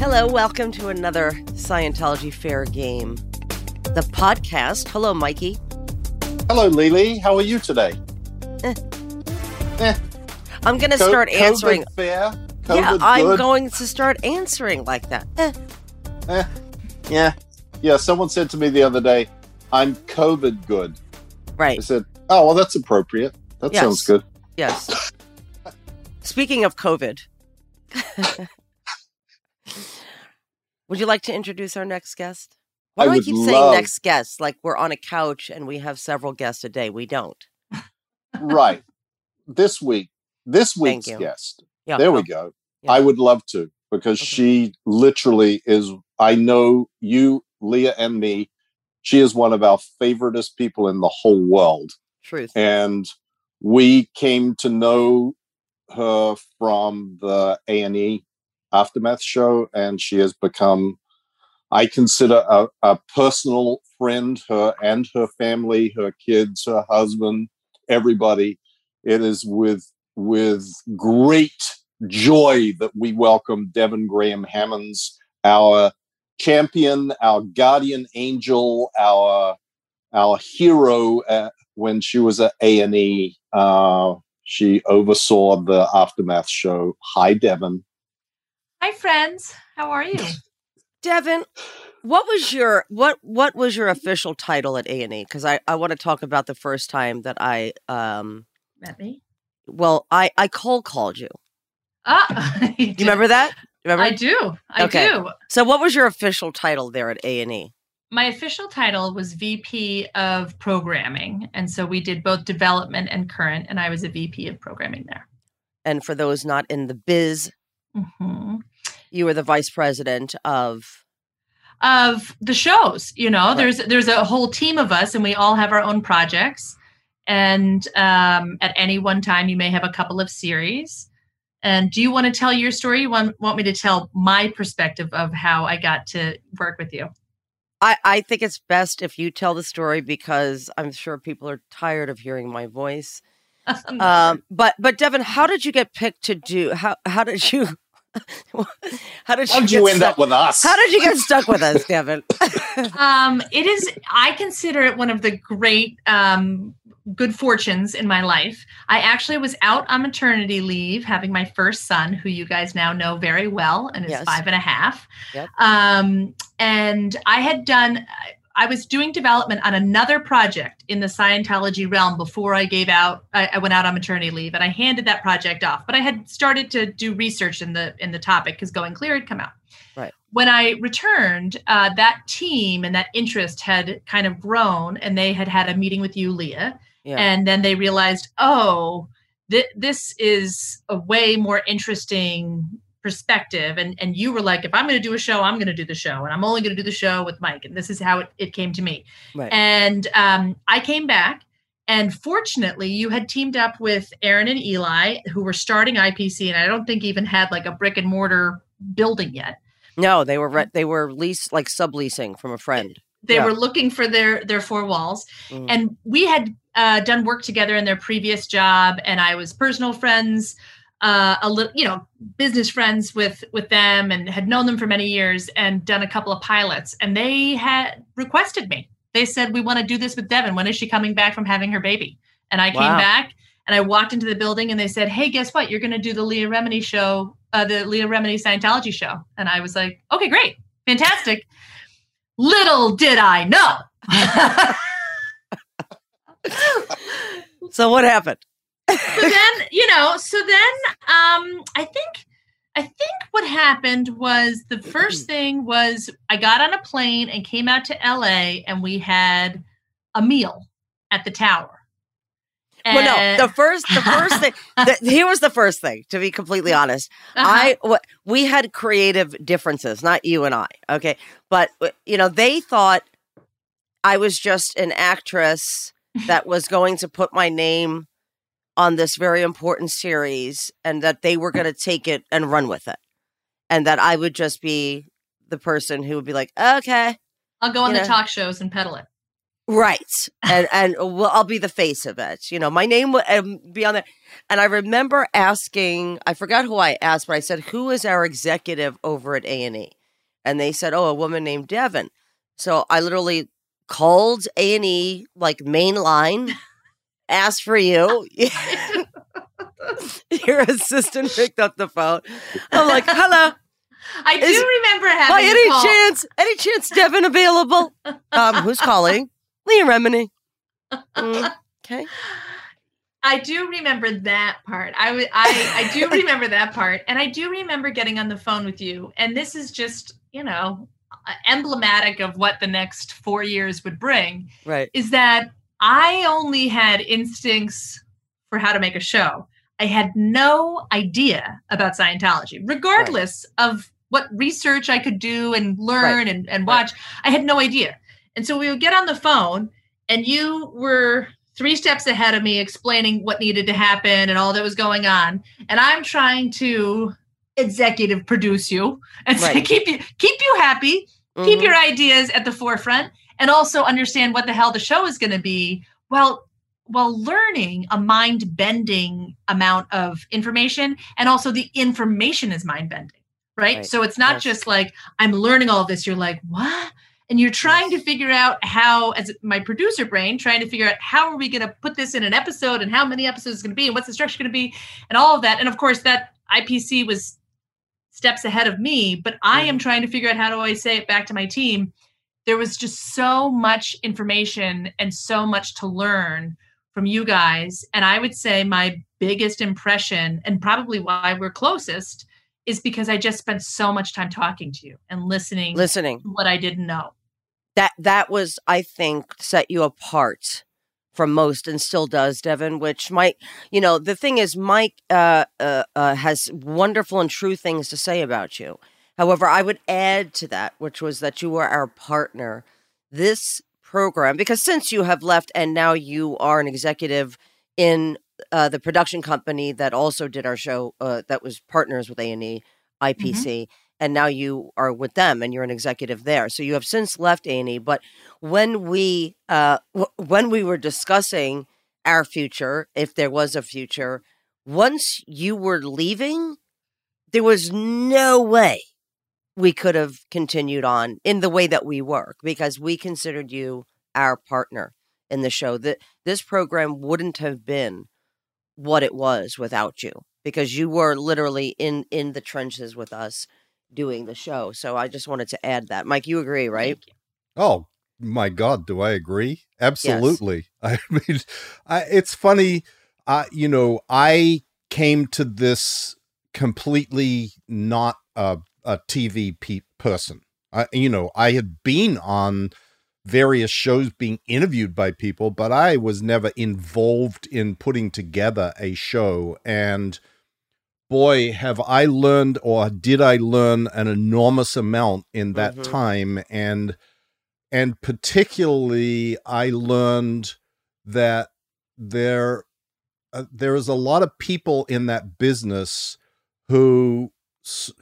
Hello, welcome to another Scientology Fair Game, the podcast. Hello, Mikey. Hello, Lily. How are you today? Eh. Eh. I'm going to Co- start COVID answering. fair. COVID yeah, I'm good. going to start answering like that. Eh, Eh. Yeah. Yeah. Someone said to me the other day, "I'm COVID good." Right. I said, "Oh, well, that's appropriate. That Yes. sounds good." Yes. Speaking of COVID, would you like to introduce our next guest? Why do I would keep saying next guest like we're on a couch and we have several guests a day? We don't. right. This week, this week's guest. Yeah. There we go. Yeah. I would love to because Okay. she literally is. I know you, Leah, and me. She is one of our favoriteest people in the whole world. Truth. and we came to know her from the A&E aftermath show and she has become I consider a, a personal friend her and her family her kids her husband everybody it is with with great joy that we welcome Devon Graham Hammonds our champion our guardian angel our our hero uh, when she was at A and E. Uh, she oversaw the aftermath show. Hi, Devon. Hi, friends. How are you? Devon, what was your what what was your official title at A and E? Because I I want to talk about the first time that I um Met me? well I I cold called you. Ah, you you remember that? Remember? I do. I Okay. do. So what was your official title there at A and E? My official title was VP of Programming. And so we did both development and current, and I was a VP of programming there. And for those not in the biz, hmm you were the vice president of Of the shows, you know, Right. there's there's a whole team of us, and we all have our own projects. And um, at any one time, you may have a couple of series. And do you want to tell your story? You want, want me to tell my perspective of how I got to work with you? I, I think it's best if you tell the story because I'm sure people are tired of hearing my voice. Um, but but Devon, how did you get picked to do? How how did you? how did you, How did get you end stuck- up with us? How did you get stuck with us, Devon? um, it is. I consider it one of the great um, good fortunes in my life. I actually was out on maternity leave, having my first son, who you guys now know very well, and is Yes. five and a half. Yep. Um, and I had done. I was doing development on another project in the Scientology realm before I gave out. I, I went out on maternity leave, and I handed that project off. But I had started to do research in the in the topic because Going Clear had come out Right. when I returned, uh, that team and that interest had kind of grown, and they had had a meeting with you, Leah, Yeah. and then they realized, oh, th- this is a way more interesting perspective. And and you were like, if I'm going to do a show, I'm going to do the show, and I'm only going to do the show with Mike, and this is how it, it came to me. Right. And um, I came back. And fortunately, you had teamed up with Aaron and Eli, who were starting IPC, and I don't think even had like a brick and mortar building yet no, they were re- they were lease like subleasing from a friend. they Yeah. were looking for their their four walls Mm. and we had uh, done work together in their previous job and i was personal friends uh, a little you know business friends with with them and had known them for many years and done a couple of pilots. And they had requested me. They said we want to do this with devon. When is she coming back from having her baby? And i came back and i walked into the building and they said hey guess what? You're going to do the leah remini show uh, the leah remini scientology show. And i was like okay great. Fantastic. Little did i know. So what happened? So then you know so then um i think i think what happened was the first thing was i got on a plane and came out to la and we had a meal at the tower well, no, the first the first thing. The, here was the first thing. To be completely honest, Uh-huh. I what we had creative differences, not you and I. Okay, but uh, you know they thought I was just an actress that was going to put my name on this very important series, and that they were going to take it and run with it, and that I would just be the person who would be like, okay, i'll go on the know. talk shows and peddle it Right. And and well, I'll be the face of it. You know, my name will um, be on there. And I remember asking, I forgot who I asked, but I said, "Who is our executive over at A and E?" And they said, "Oh, a woman named Devon." So I literally called A and E like main line, asked for you. Your assistant picked up the phone. I'm like, "Hello." I do Is- remember having By any call. chance, any chance Devon available? Um, who's calling? Leah Remini. Mm, okay. I do remember that part. I I I do remember that part and I do remember getting on the phone with you and this is just, you know, emblematic of what the next 4 years would bring Right. is that I only had instincts for how to make a show. I had no idea about Scientology, regardless of what research I could do and learn and, and Right. watch. I had no idea. And so we would get on the phone, and you were three steps ahead of me explaining what needed to happen and all that was going on. And I'm trying to executive produce you and say, Right. keep you keep you happy, keep Mhm. your ideas at the forefront and also understand what the hell the show is going to be while while learning a mind bending amount of information and also the information is mind bending right? Right. so it's not Yes. just like i'm learning all this you're like what and you're trying to figure out how as my producer brain trying to figure out how are we going to put this in an episode and how many episodes is going to be and what's the structure going to be and all of that and of course that ipc was steps ahead of me but i am mm. trying to figure out how do i say it back to my team there was just so much information and so much to learn from you guys and i would say my biggest impression and probably why we're closest is because i just spent so much time talking to you and listening Listening. to what i didn't know That that was, I think, set you apart from most, and still does, Devon. Which Mike, you know, the thing is, Mike uh, uh, uh, has wonderful and true things to say about you. However, I would add to that, which was that you were our partner. This program, because since you have left and now you are an executive in uh, the production company that also did our show, uh, that was partners with A and E, IPC, and now you are with them and you're an executive there. So you have since left A and E. But when we uh, w- when we were discussing our future, if there was a future, once you were leaving, there was no way we could have continued on in the way that we work because we considered you our partner in the show. That this program wouldn't have been what it was without you because you were literally in in the trenches with us doing the show. So I just wanted to add that. Mike, you agree, right? You. Oh my God, do I agree? Absolutely. I mean, I, it's funny. Uh, you know, I came to this completely not a, a TV pe- person. I, you know, I had been on various shows being interviewed by people, but I was never involved in putting together a show. And boy, have I learned, or did I learn an enormous amount in that Mhm. time. And and particularly I learned that there uh, there is a lot of people in that business who s-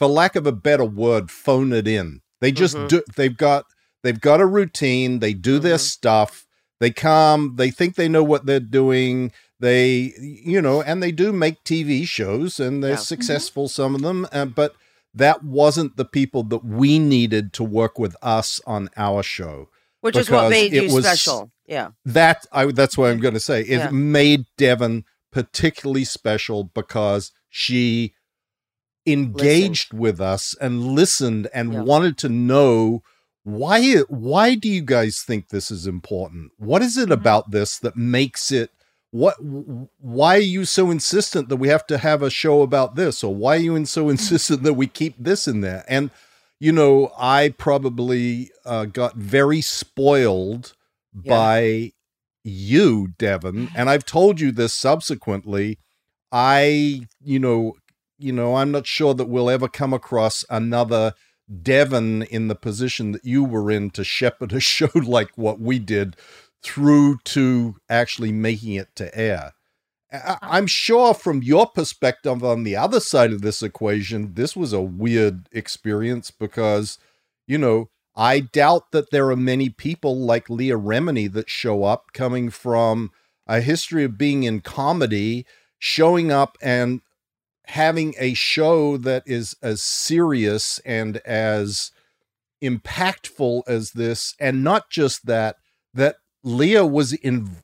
for lack of a better word phone it in they just Mhm. do they've got they've got a routine they do their Mhm. stuff they come they think they know what they're doing they you know and they do make tv shows and they're Yeah. successful some of them uh, but that wasn't the people that we needed to work with us on our show Which is what made you was- special. Yeah. that I that's what I'm going to say. It Yeah. made Devon particularly special because she engaged with us and listened and Yeah. wanted to know why why do you guys think this is important? What is it Mhm. about this that makes it what why are you so insistent that we have to have a show about this or why are you so insistent that we keep this in there? And you know, I probably uh, got very spoiled Yeah. by you, Devon, and I've told you this subsequently. I, you know, you know, I'm not sure that we'll ever come across another Devon in the position that you were in to shepherd a show like what we did through to actually making it to air. I- uh, I'm sure from your perspective on the other side of this equation, this was a weird experience because, you know, I doubt that there are many people like Leah Remini that show up coming from a history of being in comedy, showing up and having a show that is as serious and as impactful as this and not just that that Leah was in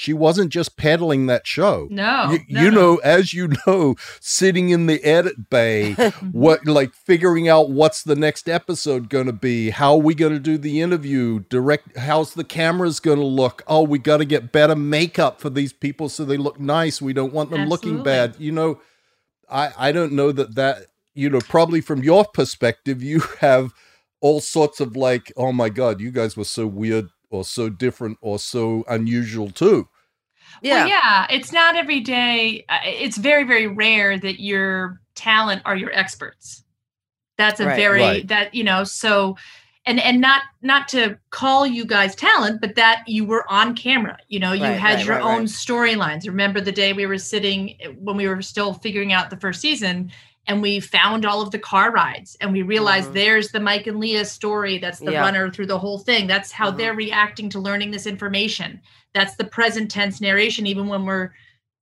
she wasn't just peddling that show. No, you, no, you no. know, as you know, sitting in the edit bay, what like figuring out what's the next episode going to be, how are we going to do the interview, direct, how's the cameras going to look? Oh, we got to get better makeup for these people so they look nice. We don't want them looking bad. You know, I I don't know that that you know probably from your perspective you have all sorts of like, oh my god, you guys were so weird or so different or so unusual too. Yeah. Well, yeah, it's not every day. uh, It's very, very rare that your talent are your experts. That's a Right. very Right. that you know. So, and and not not to call you guys talent, but that you were on camera. You know, you Right, had right, your right, own right. storylines. Remember the day we were sitting when we were still figuring out the first season. And we found all of the car rides, and we realized Mhm. there's the Mike and Leah story. That's the Yeah. runner through the whole thing. That's how Mhm. they're reacting to learning this information that's the present tense narration even when we're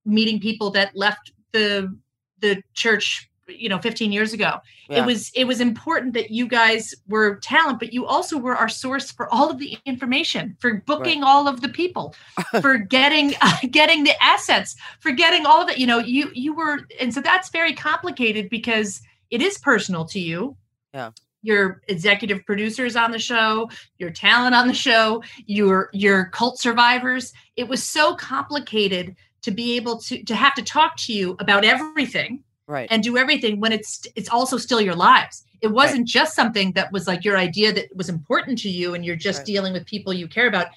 meeting people that left the the church you know 15 years ago. Yeah. it was it was important that you guys were talent but you also were our source for all of the information for booking all of the people for getting getting the assets for getting all of it. You know you you were and so that's very complicated because it is personal to you. Yeah. your executive producers on the show your talent on the show your your cult survivors. It was so complicated to be able to to have to talk to you about everything right. and do everything when it's it's also still your lives it wasn't just something that was like your idea that was important to you and you're just Right. dealing with people you care about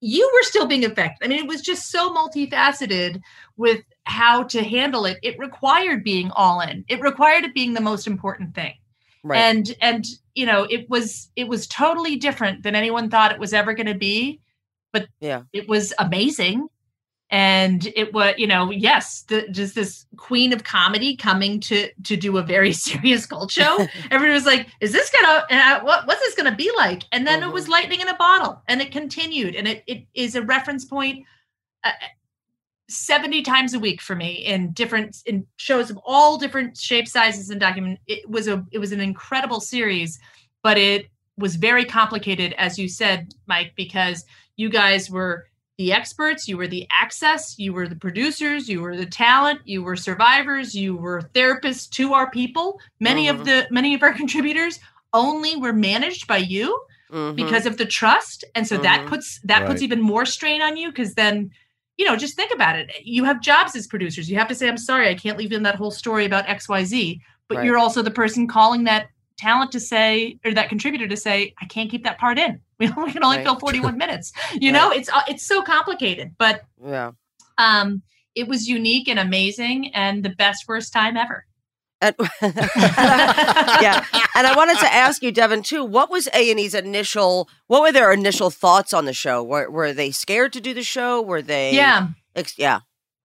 you were still being affected i mean it was just so multifaceted with how to handle it it required being all in it required it being the most important thing right. and and you know it was it was totally different than anyone thought it was ever going to be but Yeah. it was amazing and it was you know yes the, just this queen of comedy coming to to do a very serious cult show. Everybody was like is this gonna uh, what, what's this gonna be like? And then it was lightning in a bottle and it continued and it, it is a reference point uh, 70 times a week for me in different in shows of all different shapes sizes and document it was a it was an incredible series but it was very complicated as you said mike because you guys were the experts you were the access you were the producers you were the talent you were survivors you were therapists to our people many Mhm. of the many of our contributors only were managed by you Mhm. because of the trust and so that Mhm. puts that puts even more strain on you because then you know just think about it you have jobs as producers you have to say i'm sorry i can't leave in that whole story about xyz but Right. you're also the person calling that talent to say or that contributor to say i can't keep that part in we can only Right. fill 41 minutes you know it's uh, it's so complicated but yeah. um it was unique and amazing and the best worst time ever And, yeah. And I wanted to ask you, Devon, too. What was A and E's initial? What were their initial thoughts on the show? Were Were they scared to do the show? Were they? yeah Ex- yeah.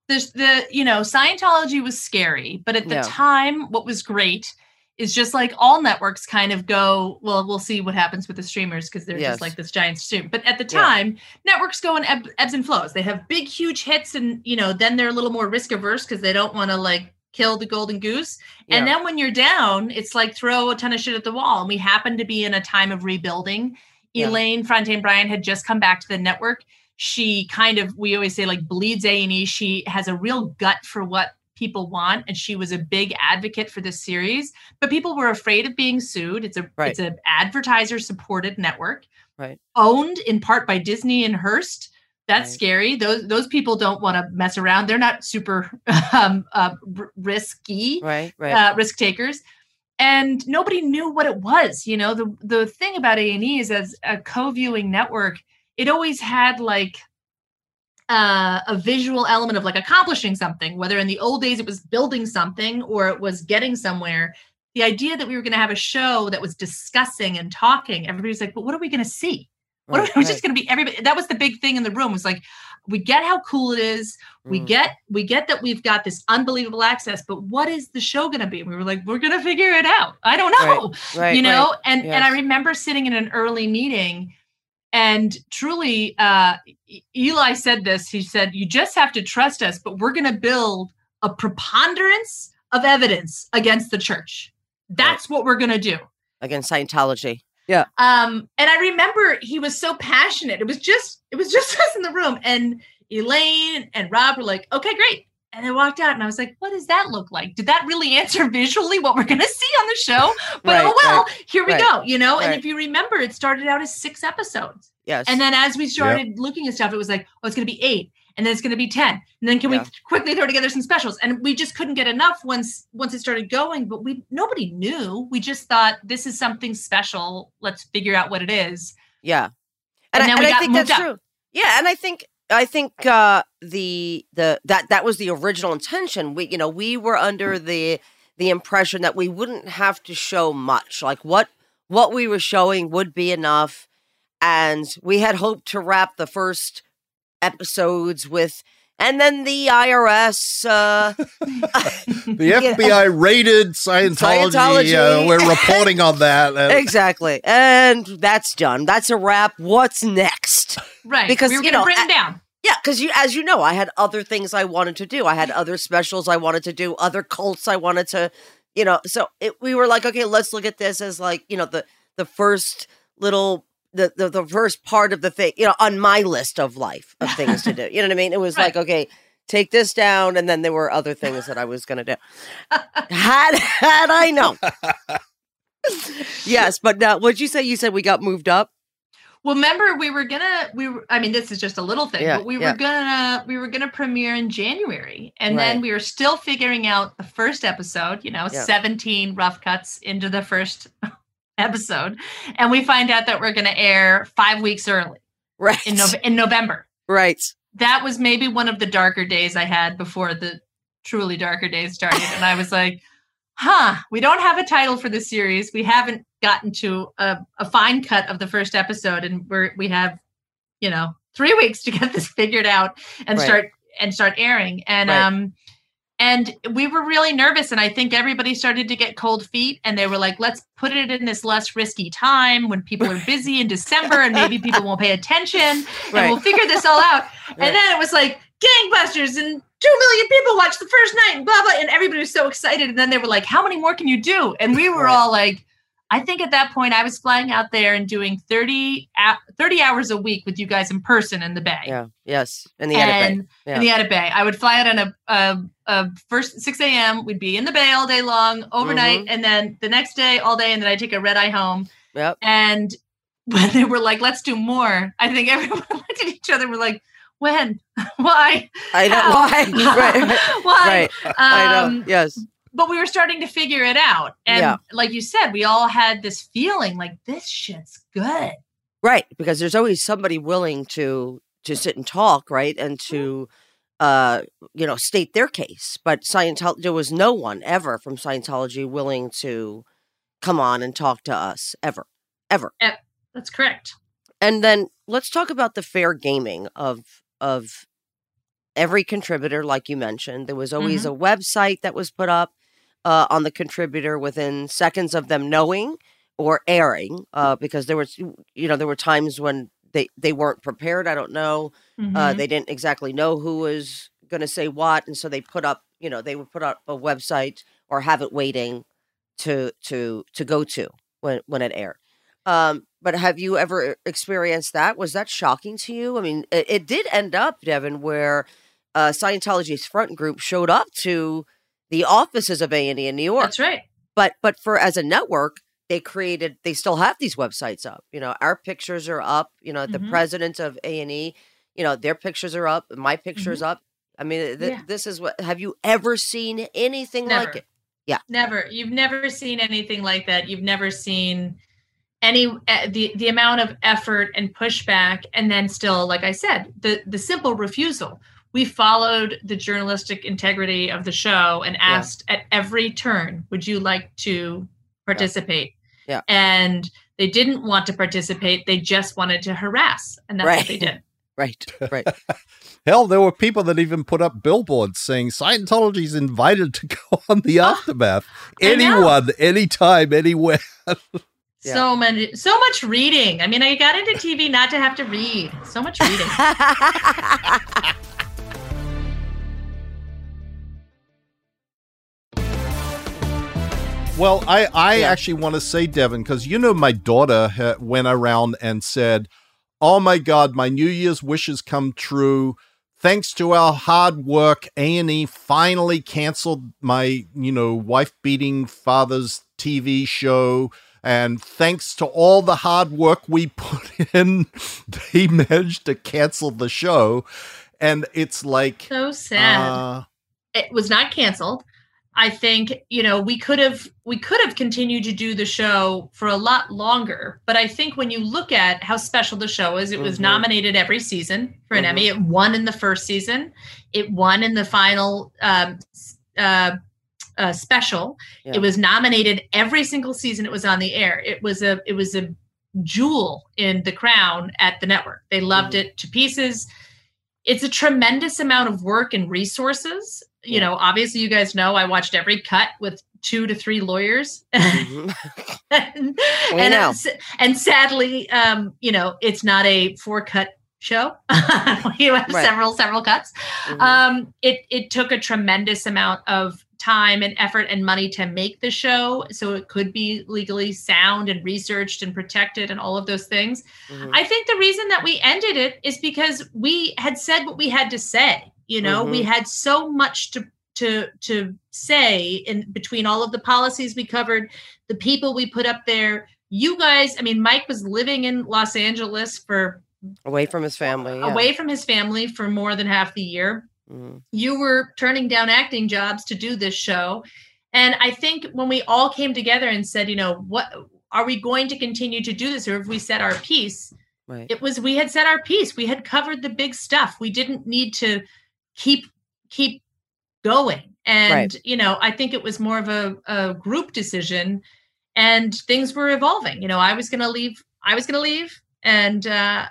there's the you know scientology was scary but at the time what was great is just like all networks kind of go well we'll see what happens with the streamers because they're Yes. just like this giant stream. But at the Yeah. time networks go in eb- ebbs and flows. They have big huge hits and you know then they're a little more risk averse because they don't want to like kill the golden goose. And then when you're down it's like throw a ton of shit at the wall. And we happen to be in a time of rebuilding. Yeah. elaine frontain bryant had just come back to the network. She kind of we always say like bleeds a&e she has a real gut for what people want and she was a big advocate for this series but people were afraid of being sued it's a Right. it's an advertiser supported network Right. owned in part by disney and hearst that's Right. scary those those people don't want to mess around they're not super um, uh, r- risky right. Right. uh, risk takers and nobody knew what it was you know the the thing about a&e is as a co-viewing network it always had like uh, a visual element of like accomplishing something whether in the old days it was building something or it was getting somewhere the idea that we were going to have a show that was discussing and talking everybody's like but what are we going to see What Right, it was right. just going to be everybody. That was the big thing in the room. Was like, we get how cool it is. We Mm. get we get that we've got this unbelievable access. But what is the show going to be? We were like, we're going to figure it out. I don't know. Right. you know. And and I remember sitting in an early meeting. And truly, uh, Eli said this. He said, "You just have to trust us, but we're going to build a preponderance of evidence against the church. That's what we're going to do." Against Scientology. Yeah. Um and i remember he was so passionate it was just it was just us in the room and elaine and rob were like okay great and i walked out and i was like what does that look like did that really answer visually what we're going to see on the show but Right, oh well here we right, go you know and if you remember it started out as six episodes Yes. and then as we started looking at stuff it was like oh it's going to be eight and then it's going to be 10 and then can Yeah. we quickly throw together some specials and we just couldn't get enough once once it started going but we nobody knew we just thought this is something special let's figure out what it is yeah. and I, then we I got think moved that's up. true. Yeah, and I think I think uh the the that that was the original intention. We you know, we were under the the impression that we wouldn't have to show much. Like what what we were showing would be enough and we had hoped to wrap the first episodes with and then the IRS uh The Yeah. FBI raided Scientology. Scientology. Uh, we're reporting on that. and- exactly. And that's done. That's a wrap. What's next? right Because, we were you going know, bring I- them down Yeah, because you, as you know, I had other things I wanted to do. I had other specials I wanted to do, other cults I wanted to, you know. So it, we were like, okay, let's look at this as like, you know, the the first little, the the, the first part of the thing, you know, on my list of life of things to do. You know what I mean? It was like, okay, take this down, and then there were other things that I was going to do. had had I known. yes, but now, what'd you say? You said we got moved up. well remember we were gonna we were i mean this is just a little thing Yeah, but we yeah. were gonna we were gonna premiere in january and Right. then we were still figuring out the first episode you know Yeah. 17 rough cuts into the first episode and we find out that we're gonna air five weeks early Right. in, Nov- in november right. that was maybe one of the darker days I had before the truly darker days started. And I was like, huh, we don't have a title for the series. We haven't gotten to a, a fine cut of the first episode. And we're, we have, you know, three weeks to get this figured out and Right. start and start airing. And, Right. um, and we were really nervous. And I think everybody started to get cold feet and they were like, let's put it in this less risky time when people are busy in December and maybe people won't pay attention and Right. we'll figure this all out. Right. And then it was like gangbusters and two million people watched the first night and blah blah. And everybody was so excited. And then they were like, How many more can you do? And we were Right. all like, I think at that point I was flying out there and doing 30, 30 hours a week with you guys in person in the Bay. Yeah. Yes. In the edit bay. and Yeah. in the Edit Bay. I would fly out on a, a, a first 6 a.m. We'd be in the Bay all day long, overnight, Mm-hmm. and then the next day all day, and then I'd take a red eye home. Yep. And when they were like, let's do more, I think everyone looked at each other and were like, when? Why? I know How? why. right. Why? Right. I know. Um, Yes. But we were starting to figure it out. And Yeah. like you said, we all had this feeling like this shit's good. Right. Because there's always somebody willing to to sit and talk, right? And Mm-hmm. to uh, you know, state their case. But Scientology there was no one ever from Scientology willing to come on and talk to us ever. Ever. That's correct. And then let's talk about the fair gaming of of every contributor, like you mentioned. There was always Mm-hmm. a website that was put up uh, on the contributor within seconds of them knowing or airing, uh, because there was, you know, there were times when they they weren't prepared. I don't know. Uh, Mhm. they didn't exactly know who was going to say what, and so they put up, you know, they would put up a website or have it waiting to to to go to when when it aired. Um, but have you ever experienced that? Was that shocking to you? I mean, it, it did end up, Devon, where uh, Scientology's front group showed up to the offices of A and E in New York. That's right. But but for as a network, they created. They still have these websites up. You know, our pictures are up. You know, the Mhm. president of A and E. You know, their pictures are up. My picture's up. I mean, th- Mm-hmm. Yeah. this is what. Have you ever seen anything like it? Yeah, Never. You've never seen anything like that. You've never seen any uh, the the amount of effort and pushback and then still like I said, the the simple refusal. We followed the journalistic integrity of the show and asked at every turn, would you like to participate? Yeah. And They didn't want to participate. They just wanted to harass. And that's Right. what they did. Right. Right. Hell, there were people that even put up billboards saying Scientology's invited to go on the aftermath. I. Anyone, anytime, anywhere. Yeah. So many, so much reading. I mean, I got into TV not to have to read. So much reading. Well, I, I Yeah. actually want to say, Devon, because you know my daughter ha- went around and said, "Oh my God, my New Year's wishes come true. Thanks to our hard work, A and E finally canceled my, you know, wife beating father's TV show." And thanks to all the hard work we put in, they managed to cancel the show. And it's like, So sad. uh, it was not canceled. I think you know we could have we could have continued to do the show for a lot longer, but I think when you look at how special the show is, it was Mhm. nominated every season for an Mhm. Emmy. It won in the first season. It won in the final um, uh, uh, special. Yeah. It was nominated every single season it was on the air. It was a it was a jewel in the crown at the network. They loved Mhm. it to pieces. It's a tremendous amount of work and resources. You Yeah. know, obviously, you guys know I watched every cut with two to three lawyers. Mhm. and, and, and sadly, um, you know, it's not a four cut show. you have Right. several, several cuts. Mhm. Um, it it took a tremendous amount of time and effort and money to make the show, so it could be legally sound and researched and protected and all of those things. Mhm. I think the reason that we ended it is because we had said what we had to say. You know, we had so much to to to say in between all of the policies we covered, the people we put up there. You guys, I mean, Mike was living in Los Angeles for away from his family. yeah. away from his family for more than half the year Mhm. you were turning down acting jobs to do this show and i think when we all came together and said you know what are we going to continue to do this or have we said our piece Right. it was we had said our piece we had covered the big stuff we didn't need to keep keep going and Right. you know i think it was more of a, a group decision and things were evolving you know i was going to leave i was going to leave and uh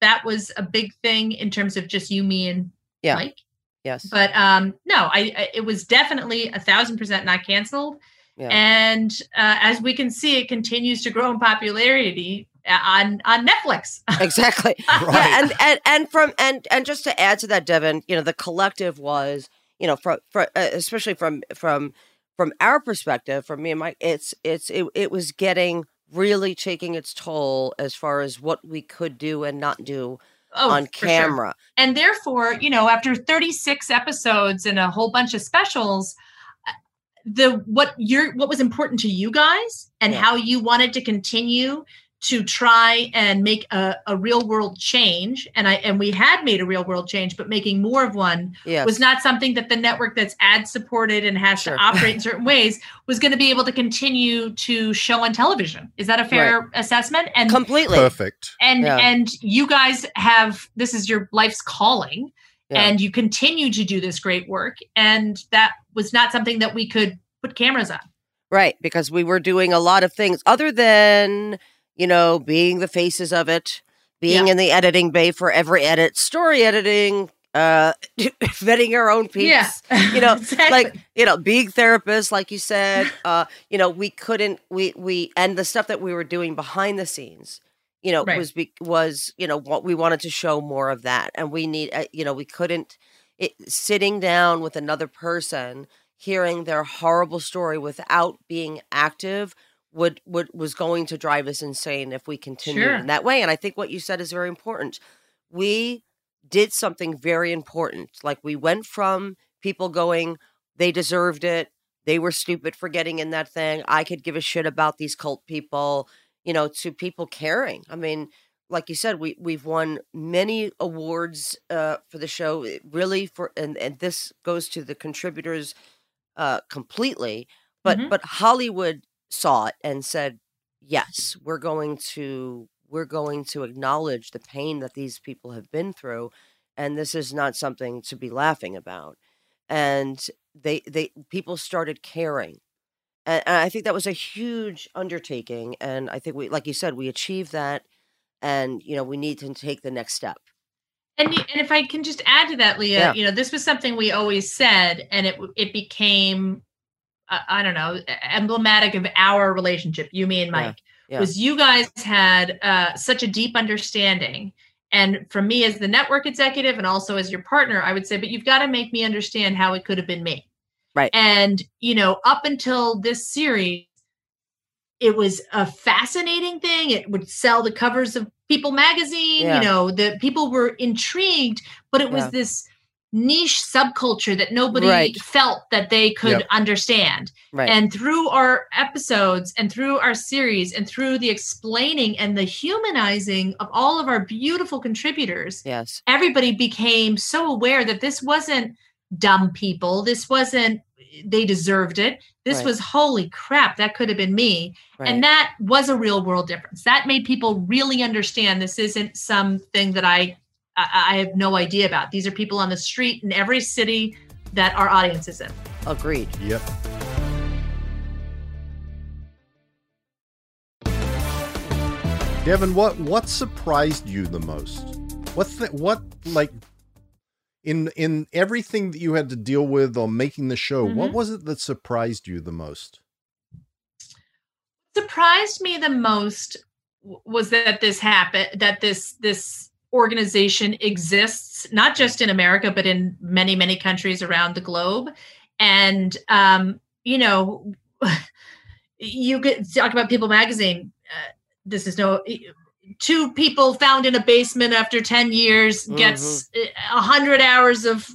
that was a big thing in terms of just you me and Yeah. mike Yes. but um no I, I it was definitely a thousand percent not canceled Yeah. and uh, as we can see it continues to grow in popularity on on netflix exactly. Right. Yeah, and, and and from and and just to add to that, Devon, you know, the collective was, you know, from, from uh, especially from from from our perspective, from me and Mike, it's it's it, it was getting really taking its toll as far as what we could do and not do oh, on for sure. camera. and therefore you know after 36 episodes and a whole bunch of specials uh, the what you're what was important to you guys and Yeah. how you wanted to continue to try and make a, a real world change and i and we had made a real world change but making more of one Yes. was not something that the network that's ad supported and has Sure. to operate in certain ways was going to be able to continue to show on television is that a fair assessment and completely. perfect. and Yeah. and you guys have this is your life's calling Yeah. and you continue to do this great work and that was not something that we could put cameras on Right, because we were doing a lot of things other than, you know, being the faces of it, being Yeah. in the editing bay for every edit, story editing, uh vetting our own piece. You know, Exactly. Like, you know, being therapists, like you said, uh, you know, we couldn't we we and the stuff that we were doing behind the scenes, you know, Right. was be, was, you know, what we wanted to show more of that. And we need uh, you know, we couldn't it, sitting down with another person hearing their horrible story without being active would would was going to drive us insane if we continued Sure. in that way and i think what you said is very important we did something very important like we went from people going they deserved it they were stupid for getting in that thing i could give a shit about these cult people you know to people caring i mean like you said we we've won many awards uh for the show it really for and and this goes to the contributors uh completely but Mhm. but hollywood saw it and said yes we're going to we're going to acknowledge the pain that these people have been through and this is not something to be laughing about and they they people started caring And, and I think that was a huge undertaking. And I think we, like you said, we achieved that. And, you know, we need to take the next step. And, and if I can just add to that, Leah, yeah. you know, this was something we always said, and it it became, uh, I don't know, emblematic of our relationship, you, me, and Mike. Yeah. Yeah. Was you guys had uh, such a deep understanding, and for me as the network executive, and also as your partner, I would say, but you've got to make me understand how it could have been me. Right. And you know, up until this series, it was a fascinating thing. It would sell the covers of People magazine, yeah. you know, the people were intrigued, but it was this niche subculture that nobody right. felt that they could yep. understand. Right. And through our episodes and through our series and through the explaining and the humanizing of all of our beautiful contributors, yes. everybody became so aware that this wasn't dumb people. This wasn't they deserved it. This right. was holy crap, that could have been me. And that was a real world difference. That made people really understand this isn't something that I I have no idea about. These are people on the street in every city that our audience is in. Agreed. Yep. Devon, what what surprised you the most? What th- what like in in everything that you had to deal with on making the show, mm-hmm. what was it that surprised you the most? Surprised me the most was that this happened that this this organization exists not just in America but in many many countries around the globe and um you know you get talk about people magazine uh, this is no two people found in a basement after 10 years gets mm-hmm. 100 hours of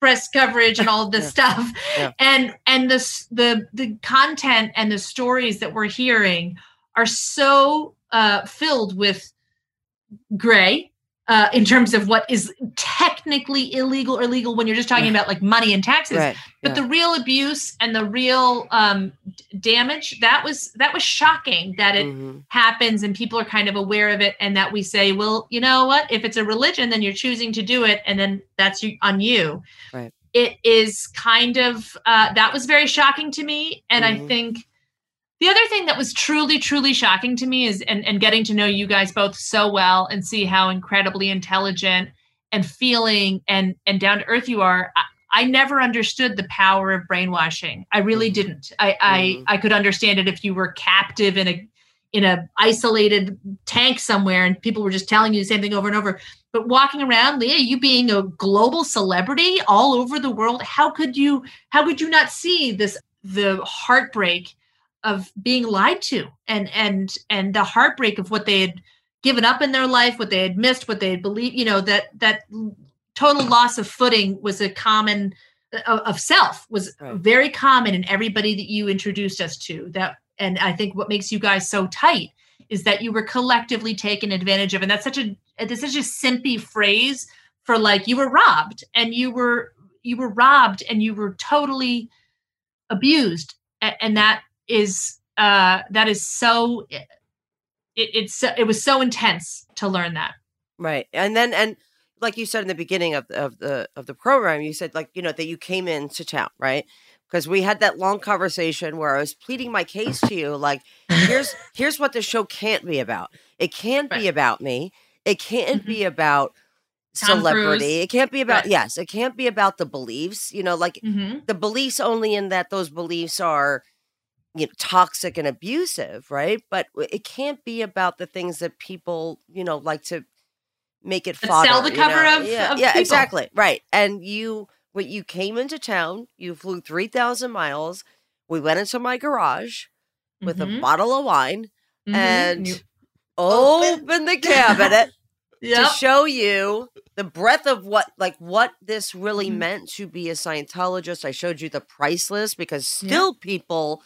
press coverage and all this yeah. stuff yeah. and and the the the content and the stories that we're hearing are so uh, filled with gray uh, in terms of what is technically illegal or legal when you're just talking about like money and taxes right. but yeah. the real abuse and the real um, damage that was that was shocking that it mm-hmm. happens and people are kind of aware of it and that we say well you know what if it's a religion then you're choosing to do it and then that's on you right it is kind of uh, that was very shocking to me and mm-hmm. i think the other thing that was truly, truly shocking to me is, and, and getting to know you guys both so well and see how incredibly intelligent and feeling and and down to earth you are. I, I never understood the power of brainwashing. I really mm-hmm. didn't. I, mm-hmm. I I could understand it if you were captive in a in a isolated tank somewhere and people were just telling you the same thing over and over. But walking around, Leah, you being a global celebrity all over the world, how could you how could you not see this the heartbreak of being lied to and and and the heartbreak of what they had given up in their life what they had missed what they had believed you know that that total loss of footing was a common of, of self was right. very common in everybody that you introduced us to. That and i think what makes you guys so tight is that you were collectively taken advantage of. And that's such a that's such a simpy phrase for like you were robbed and you were you were robbed and you were totally abused. And that is uh that is so it, it's it was so intense to learn that right and then and like you said in the beginning of, of the of the program you said like you know that you came into town right because we had that long conversation where I was pleading my case to you like here's here's what the show can't be about it can't right. be about me it can't mm-hmm. be about Tom celebrity Cruise. it can't be about right. yes it can't be about the beliefs you know like mm-hmm. the beliefs only in that those beliefs are you know toxic and abusive right but it can't be about the things that people you know like to make it fodder, sell the cover know? of yeah, of yeah exactly right and you when you came into town you flew 3000 miles we went into my garage with mm-hmm. a bottle of wine mm-hmm. and you open. opened the cabinet yep. to show you the breadth of what like what this really mm-hmm. meant to be a scientologist i showed you the price list because still people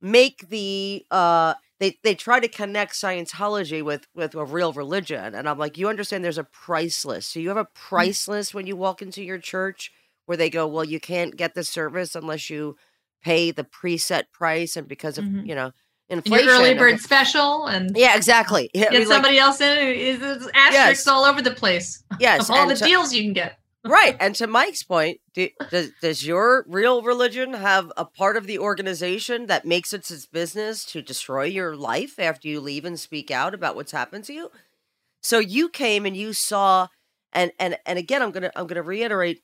make the uh they they try to connect Scientology with with a real religion, and I'm like, you understand? There's a price list. So you have a mm. price list when you walk into your church where they go, well, you can't get the service unless you pay the preset price, and because of mm-hmm. you know inflation, your early bird special, and yeah, exactly. Yeah, get somebody like, else in. Is it's asterisks yes. all over the place. Yes, all the so, deals you can get. Right. And to Mike's point, do, does, does your real religion have a part of the organization that makes it its business to destroy your life after you leave and speak out about what's happened to you? So you came and you saw, and and and again, I'm gonna I'm gonna reiterate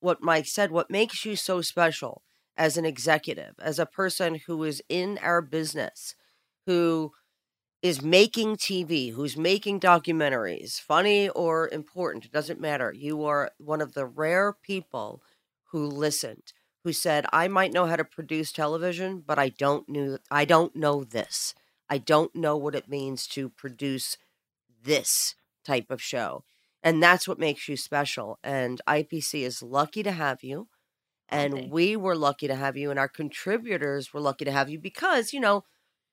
what Mike said. What makes you so special as an executive, as a person who is in our business, who is making TV, who's making documentaries, funny or important, it doesn't matter. You are one of the rare people who listened, who said, "I might know how to produce television, but I don't know I don't know this. I don't know what it means to produce this type of show." And that's what makes you special. And IPC is lucky to have you. Oh, and Okay. we were lucky to have you, and our contributors were lucky to have you because, you know,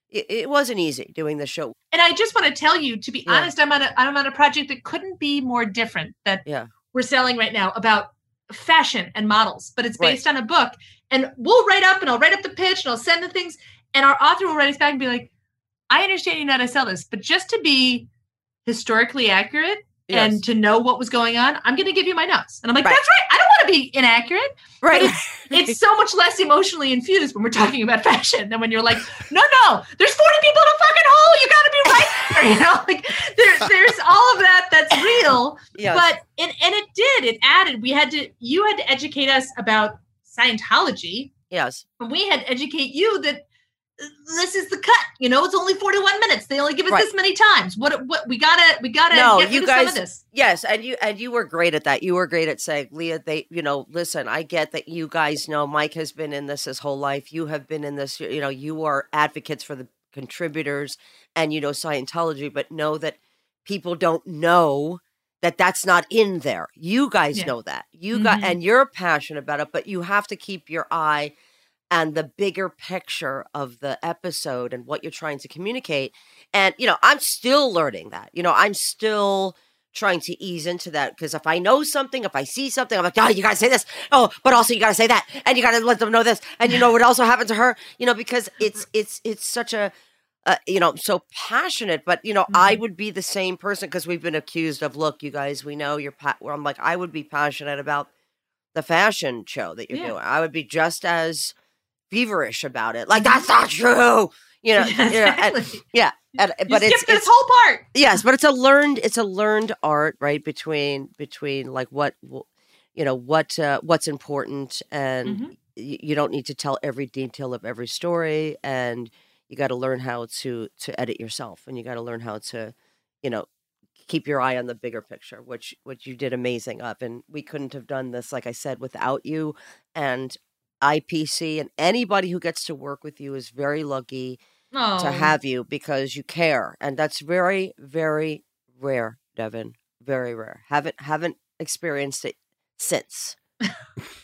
it, it wasn't easy doing the show. And I just want to tell you, to be Yeah. honest, I'm on a I'm on a project that couldn't be more different that Yeah. we're selling right now about fashion and models, but it's Right. based on a book. And we'll write up and I'll write up the pitch and I'll send the things. And our author will write us back and be like, I understand you know how to sell this, but just to be historically accurate Yes. and to know what was going on, I'm going to give you my notes. And I'm like, Right. that's right. I don't to be inaccurate. right. It's so much less emotionally infused when we're talking about fashion than when you're like, no, no, there's 40 people in a fucking hole. You got to be right there. You know, like there, there's all of that that's real. yes. But and and it did. It added. We had to. You had to educate us about Scientology, yes. and we had to educate you that this is the cut. You know, it's only 41 minutes. They only give us Right. this many times. What? What? We gotta. We gotta. No, get you guys- of this. Yes, and you and you were great at that. You were great at saying, Leah, they, you know, listen, I get that you guys know Mike has been in this his whole life. You have been in this, you know, you are advocates for the contributors and you know Scientology, but know that people don't know that that's not in there. You guys Yeah. know that. You got Mhm. and you're passionate about it, but you have to keep your eye and the bigger picture of the episode and what you're trying to communicate. And you know, I'm still learning that. You know, I'm still trying to ease into that because if I know something, if I see something, I'm like, oh, you gotta say this. Oh, but also you gotta say that, and you gotta let them know this, and you know what also happened to her. You know, because it's it's it's such a uh, you know, so passionate, but you know, I Mhm. would be the same person because we've been accused of, look, you guys, we know you're, pa-. where I'm like, I would be passionate about the fashion show that you're Yeah. doing. I would be just as feverish about it. Like, that's not true. You know, you know, and- Exactly. and- but it's, this it's whole part. yes but it's a learned it's a learned art right between between like what you know what uh, what's important and Mhm. y- you don't need to tell every detail of every story and you got to learn how to to edit yourself and you got to learn how to you know keep your eye on the bigger picture which which you did amazing up and we couldn't have done this like i said without you and ipc and anybody who gets to work with you is very lucky Oh. to have you because you care and that's very very rare devon very rare haven't haven't experienced it since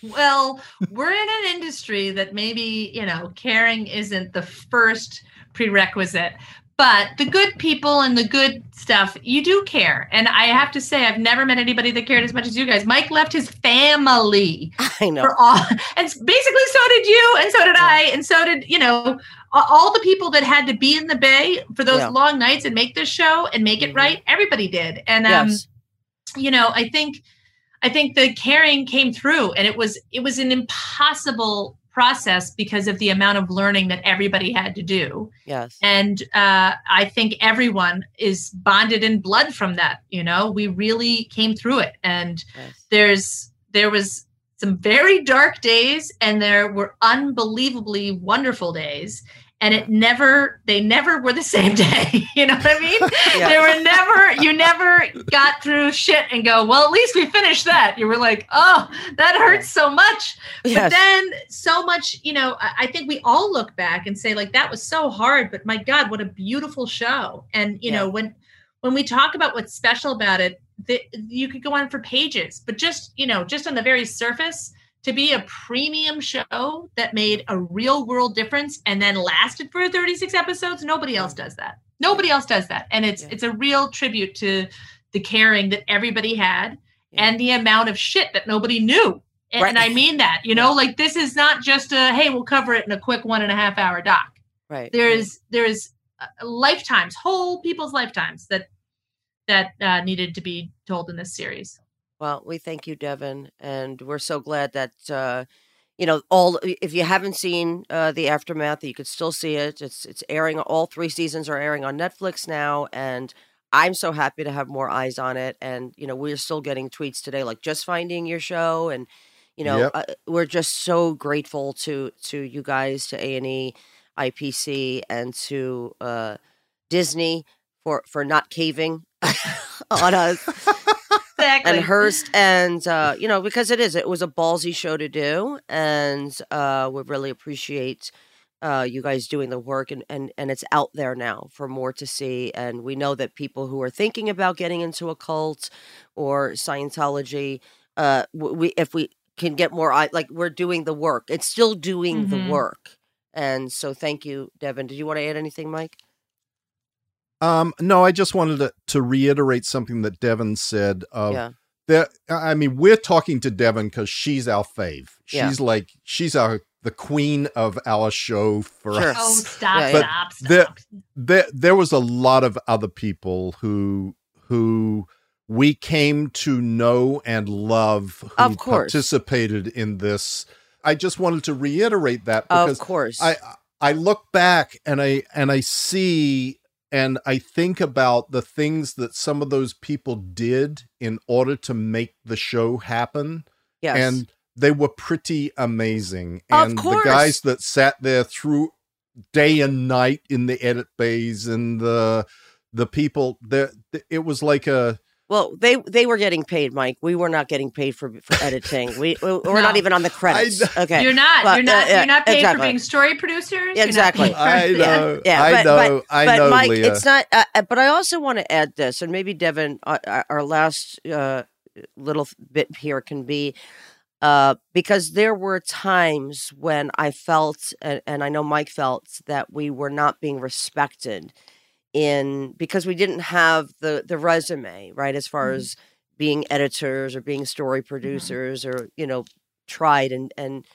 Well, we're in an industry that maybe, you know, caring isn't the first prerequisite, but the good people and the good stuff, you do care. And I have to say, I've never met anybody that cared as much as you guys. Mike left his family i know for all, and basically so did you, and so did I, and so did, you know, all the people that had to be in the Bay for those Yeah. long nights and make this show and make it Mhm. right. Everybody did. And, um, yes you know i think i think the caring came through and it was it was an impossible process because of the amount of learning that everybody had to do. Yes. And uh, i think everyone is bonded in blood from that you know? We really came through it. And yes. there's there was some very dark days and there were unbelievably wonderful days and it never they never were the same day you know what i mean? Yeah. there were never you never got through shit and go well at least we finished that. You were like oh that hurts so much. But then so much you know I, I think we all look back and say like that was so hard but my god what a beautiful show. And you know when when we talk about what's special about it the, you could go on for pages but just you know just on the very surface to be a premium show that made a real world difference and then lasted for 36 episodes nobody else does that. Nobody else does that. And it's Yeah. it's a real tribute to the caring that everybody had Yeah. and the amount of shit that nobody knew. And, Right. and i mean that you know like this is not just a hey we'll cover it in a quick one and a half hour doc. Right. There is there is uh, lifetimes whole people's lifetimes that that uh, needed to be told in this series Well, we thank you, Devon, and we're so glad that uh, you know all. If you haven't seen uh, the aftermath, you could still see it. It's it's airing. All three seasons are airing on Netflix now, and I'm so happy to have more eyes on it. And you know, we're still getting tweets today, like just finding your show, and you know, Yep. uh, we're just so grateful to to you guys, to A and E, IPC, and to uh, Disney for for not caving on us Exactly. and Hearst, and uh, you know, because it is, it was a ballsy show to do, and uh, we really appreciate uh, you guys doing the work, and, and and it's out there now for more to see, and we know that people who are thinking about getting into a cult or Scientology, uh, we if we can get more, eye- like we're doing the work, it's still doing Mhm. the work, and so thank you, Devon. Did you want to add anything, Mike? Um, no, I just wanted to, to reiterate something that Devon said. Of Yeah. that, I mean, we're talking to Devon because she's our fave. Yeah. She's like she's our the queen of our show for Sure. us. oh, stop, Yeah, yeah. stop, stop. the- there there was a lot of other people who who we came to know and love who Of course. participated in this. I just wanted to reiterate that Of because course, I I look back and I and I see and I think about the things that some of those people did in order to make the show happen. Yes, and they were pretty amazing. Of And the guys that sat there through day and night in the edit bays and the the people there it was like a Well, they they were getting paid, Mike. We were not getting paid for for editing. We we- we're not even on the credits. Okay. You're not. But, you're not. uh, you're not paid exactly. for being story producers. You're Exactly. I Yeah. know Yeah, I but- know I but know Mike, Leah. it's not. Uh, uh, but I also want to add this, and maybe Devon, uh, uh, our last uh, little bit here can be uh, because there were times when I felt, and, and I know Mike felt that we were not being respected in because we didn't have the the resume right as far Mhm. as being editors or being story producers or you know tried and and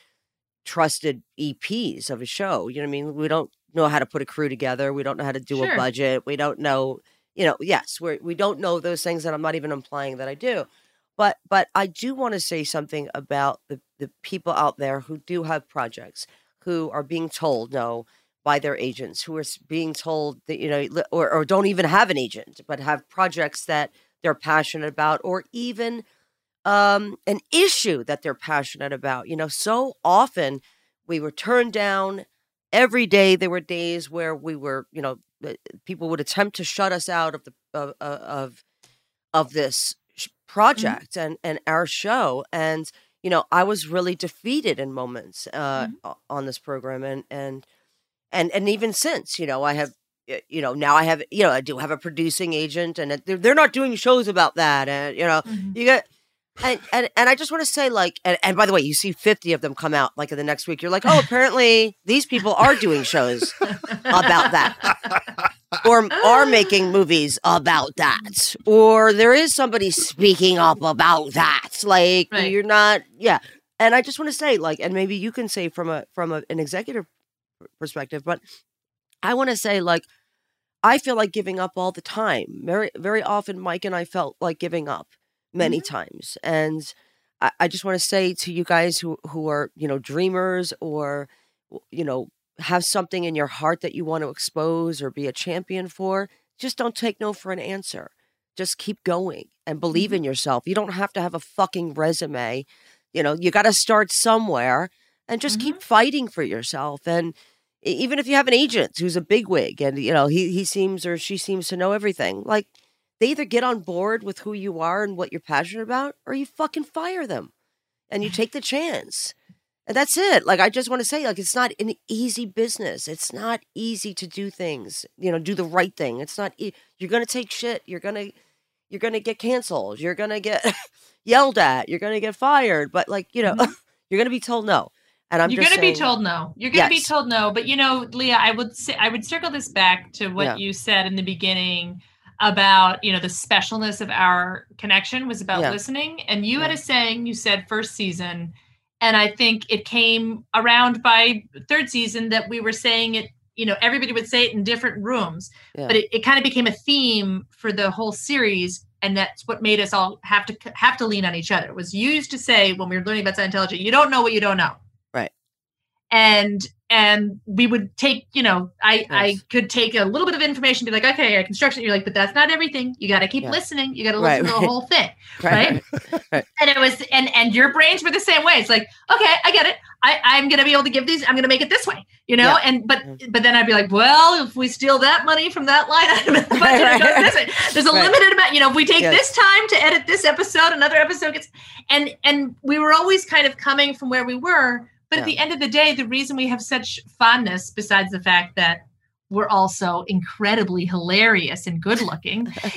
trusted EPs of a show. You know what I mean? We don't know how to put a crew together. We don't know how to do Sure. a budget. We don't know, you know, yes, we're we don't know those things and I'm not even implying that I do. But but I do want to say something about the, the people out there who do have projects, who are being told no by their agents, who are being told that, you know, or, or don't even have an agent, but have projects that they're passionate about, or even um, an issue that they're passionate about. You know, so often we were turned down every day. There were days where we were, you know, uh, people would attempt to shut us out of the of of of, of this sh- project and and our show. And you know, I was really defeated in moments uh, o- on this program, and and and and even since, you know, I have. You know, now I have, you know, I do have a producing agent, and they're, they're not doing shows about that. And you know, Mhm. you get and and, and I just want to say, like, and, and by the way, you see fifty of them come out like in the next week. You're like, oh, apparently these people are doing shows about that, or are making movies about that, or there is somebody speaking up about that. Like, Right. you're not, yeah. And I just want to say, like, and maybe you can say from a from a, an executive perspective, but I want to say, like, I feel like giving up all the time. Very, very often, Mike and I felt like giving up many mm-hmm. times, and I, I just want to say to you guys who who are you know dreamers or you know have something in your heart that you want to expose or be a champion for, just don't take no for an answer. Just keep going and believe mm-hmm. in yourself. You don't have to have a fucking resume. You know, you got to start somewhere and just keep mm-hmm. fighting for yourself. And even if you have an agent who's a bigwig and you know he he seems or she seems to know everything, like they either get on board with who you are and what you're passionate about, or you fucking fire them and you take the chance. And that's it. Like I just want to say, like it's not an easy business. It's not easy to do things. You know, do the right thing. It's not. E- you're gonna take shit. You're gonna, you're gonna get canceled. You're gonna get yelled at. You're gonna get fired. But like you know, mm-hmm. you're gonna be told no. And I'm. You're going to be told no. You're going to Yes. be told no. But you know, Leah, I would say I would circle this back to what Yeah. you said in the beginning about you know the specialness of our connection was about Yeah. listening. And you had a saying you said first season, and I think it came around by third season that we were saying it. You know, everybody would say it in different rooms, Yeah. but it, it kind of became a theme for the whole series. and that's what made us all have to have to lean on each other. It was used to say when we were learning about Scientology, you don't know what you don't know. Right. And and we would take, you know, I Yes. I could take a little bit of information, be like, okay, I construction. You're like, but that's not everything. You got to keep Yeah. listening. You got to Right, listen to right. the whole thing. Right. Right. And it was, and and your brains were the same way. It's like, okay, I get it. I I'm gonna be able to give these. I'm gonna make it this way, you know. Yeah. And but Mhm. but then I'd be like, well, if we steal that money from that line item, in the budget, Right, right. there's a Right. limited amount. You know, if we take Yes. this time to edit this episode, another episode gets, and and we were always kind of coming from where we were. But at the end of the day, the reason we have such fondness, besides the fact that we're also incredibly hilarious and good looking, is, is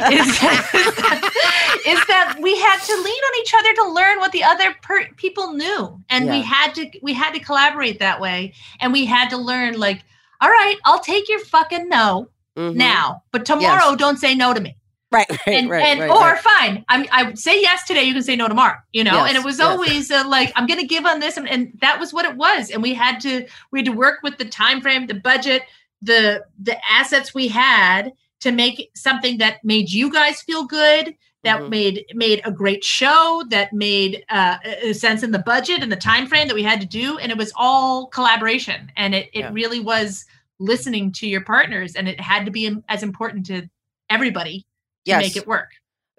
that we had to lean on each other to learn what the other per- people knew, and we had to we had to collaborate that way, and we had to learn like, all right, I'll take your fucking no Mhm. now, but tomorrow don't say no to me. Right. Right. And, right. and right, or right. fine, I'm I say yes today. You can say no tomorrow. You know, Yes, and it was yes. always uh, like I'm going to give on this, and, and that was what it was. And we had to we had to work with the time frame, the budget, the the assets we had to make something that made you guys feel good that Mhm. made made a great show that made uh, sense in the budget and the time frame that we had to do and it was all collaboration and it, it Yeah. really was listening to your partners and it had to be as important to everybody to yes. make it work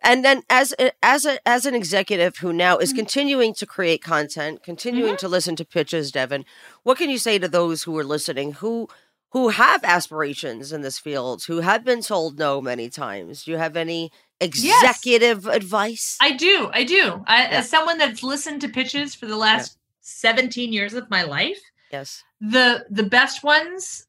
and then as a, as a as an executive who now is Mhm. continuing to create content continuing Mm-hmm. to listen to pitches devon what can you say to those who are listening who who have aspirations in this field who have been told no many times do you have any executive advice i do i do I, Yeah. as someone that's listened to pitches for the last 17 years of my life yes the the best ones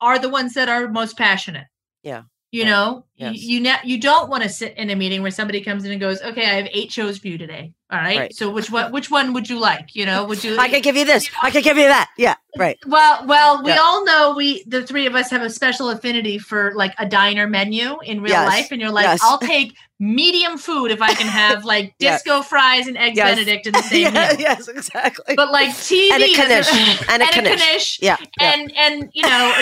are the ones that are most passionate. Yeah. You know, Yes. you you, ne- you don't want to sit in a meeting where somebody comes in and goes, "Okay, I have eight shows for you today. All right. Right. So which one which one would you like? You know, would you i could give you this i could give you that yeah right well, well, we Yeah. all know we the three of us have a special affinity for like a diner menu in real Yes. life, and you're like, Yes. I'll take medium food if I can have like disco fries and eggs Yes. Benedict in the same yeah, meal. yes exactly But like TV And a knish. And a knish. yeah, yeah. and and you know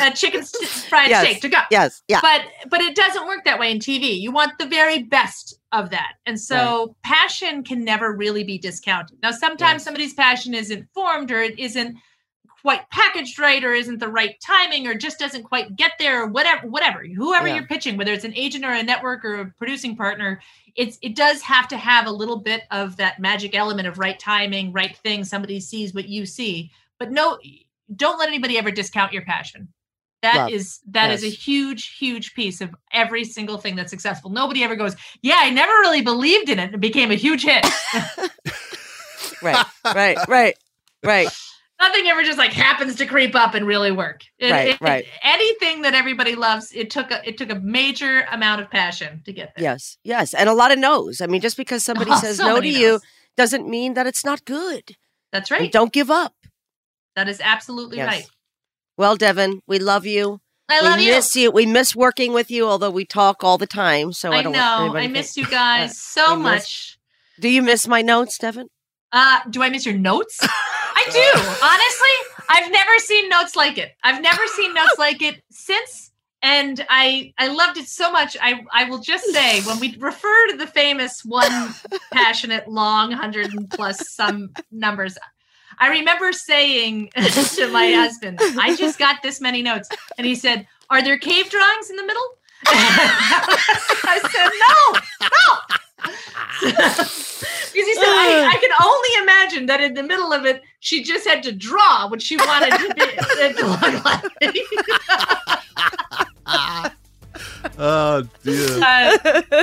a, a chicken fried Yes. steak to go. yes yeah But but it doesn't work that way in TV. You want the very best of that, and so passion can never really be discounted. Now, sometimes somebody's passion isn't formed, or it isn't quite packaged right, or isn't the right timing, or just doesn't quite get there, or whatever. Whatever, whoever Yeah. you're pitching, whether it's an agent or a network or a producing partner, it's it does have to have a little bit of that magic element of right timing, right thing. Somebody sees what you see, but no, don't let anybody ever discount your passion. That Love. is that is Yes. a huge, huge piece of every single thing that's successful. Nobody ever goes, "Yeah, I never really believed in it. It became a huge hit." right right right right Nothing ever just like happens to creep up and really work. It- Right, it- right. Anything that everybody loves, it took a it took a major amount of passion to get there. Yes, yes, and a lot of no's. I mean, just because somebody Oh, says so no to many you doesn't mean that it's not good. That's And right. don't give up. That is absolutely Yes. right. Well, Devon, we love you. I love you. we you. miss you. We miss working with you, although we talk all the time. So I, I don't know. I miss think- you guys so miss- much. Do you miss my notes, Devon? Uh, do I miss your notes? I do. Honestly, I've never seen notes like it. I've never seen notes like it since and I I loved it so much. I I will just say when we refer to the famous one passionate long hundred and plus some numbers, I remember saying to my husband, "I just got this many notes," and he said, "Are there cave drawings in the middle?" I said, "No, no." Because he said, I, I can only imagine that in the middle of it, she just had to draw what she wanted to be to look like. oh dear. Uh,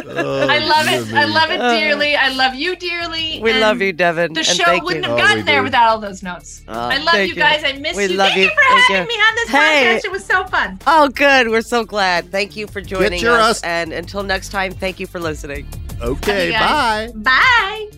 Oh, I love dear it. I love it dearly. I love you dearly. We and love you, Devon. The show thank wouldn't you. have Oh, gotten we there do. without all those notes. Oh, I love you guys. I miss We you. love Thank you. you for Thank having you. me on this Hey. podcast. It was so fun. Oh, good. We're so glad. Thank you for joining your us. us- And until next time, thank you for listeing. Okay, bye. Bye.